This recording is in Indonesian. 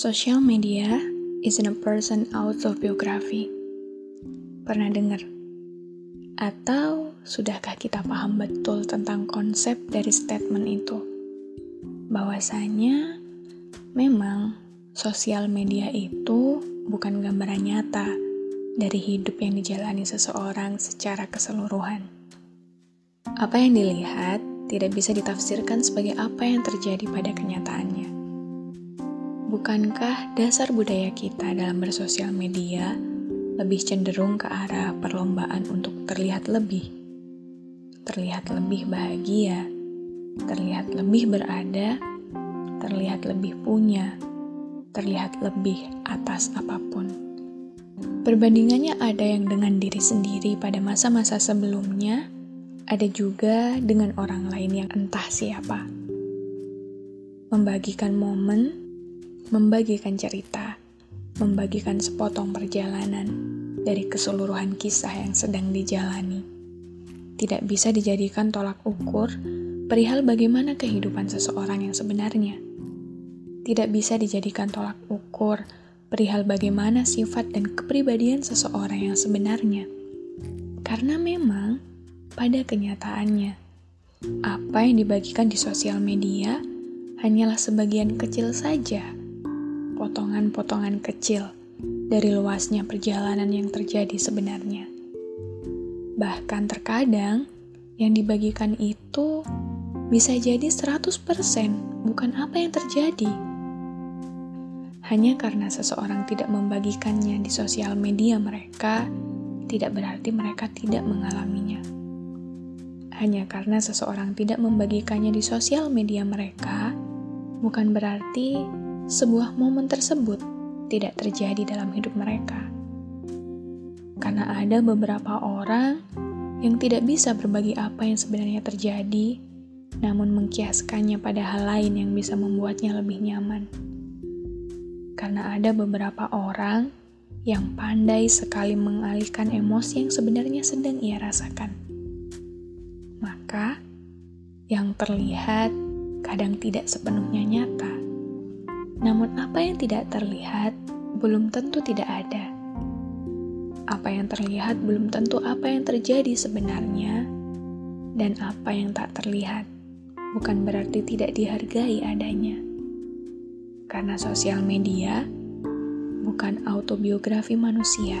Social media isn't a person autobiography. Pernah dengar? Atau sudahkah kita paham betul tentang konsep dari statement itu? Bahwasanya memang sosial media itu bukan gambaran nyata dari hidup yang dijalani seseorang secara keseluruhan. Apa yang dilihat tidak bisa ditafsirkan sebagai apa yang terjadi pada kenyataannya. Bukankah dasar budaya kita dalam bersosial media lebih cenderung ke arah perlombaan untuk terlihat lebih? Terlihat lebih bahagia, terlihat lebih berada, terlihat lebih punya, terlihat lebih atas apa pun. Perbandingannya ada yang dengan diri sendiri pada masa-masa sebelumnya, ada juga dengan orang lain yang entah siapa. Membagikan momen membagikan cerita, membagikan sepotong perjalanan dari keseluruhan kisah yang sedang dijalani. Tidak bisa dijadikan tolak ukur perihal bagaimana kehidupan seseorang yang sebenarnya. Tidak bisa dijadikan tolak ukur perihal bagaimana sifat dan kepribadian seseorang yang sebenarnya. Karena memang pada kenyataannya, apa yang dibagikan di sosial media hanyalah sebagian kecil saja potongan-potongan kecil dari luasnya perjalanan yang terjadi sebenarnya. Bahkan terkadang yang dibagikan itu bisa jadi 100% bukan apa yang terjadi. Hanya karena seseorang tidak membagikannya di sosial media mereka, tidak berarti mereka tidak mengalaminya. Hanya karena seseorang tidak membagikannya di sosial media mereka, bukan berarti sebuah momen tersebut tidak terjadi dalam hidup mereka. Karena ada beberapa orang yang tidak bisa berbagi apa yang sebenarnya terjadi, namun mengkiaskannya pada hal lain yang bisa membuatnya lebih nyaman. Karena ada beberapa orang yang pandai sekali mengalihkan emosi yang sebenarnya sedang ia rasakan. Maka, yang terlihat kadang tidak sepenuhnya nyata namun, apa yang tidak terlihat belum tentu tidak ada. Apa yang terlihat belum tentu apa yang terjadi sebenarnya, dan apa yang tak terlihat bukan berarti tidak dihargai adanya. Karena sosial media bukan autobiografi manusia.